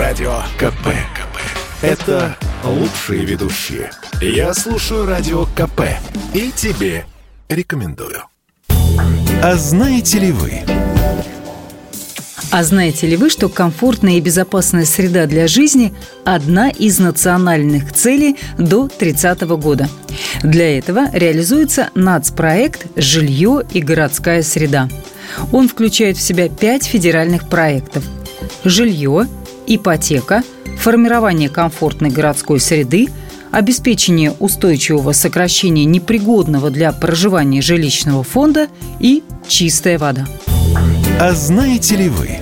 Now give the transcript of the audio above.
Радио КП. КП. Это лучшие ведущие. Я слушаю Радио КП. И тебе рекомендую. А знаете ли вы... А знаете ли вы, что комфортная и безопасная среда для жизни – одна из национальных целей до 30 года? Для этого реализуется нацпроект «Жилье и городская среда». Он включает в себя пять федеральных проектов – жилье, ипотека, формирование комфортной городской среды, обеспечение устойчивого сокращения непригодного для проживания жилищного фонда и чистая вода. А знаете ли вы,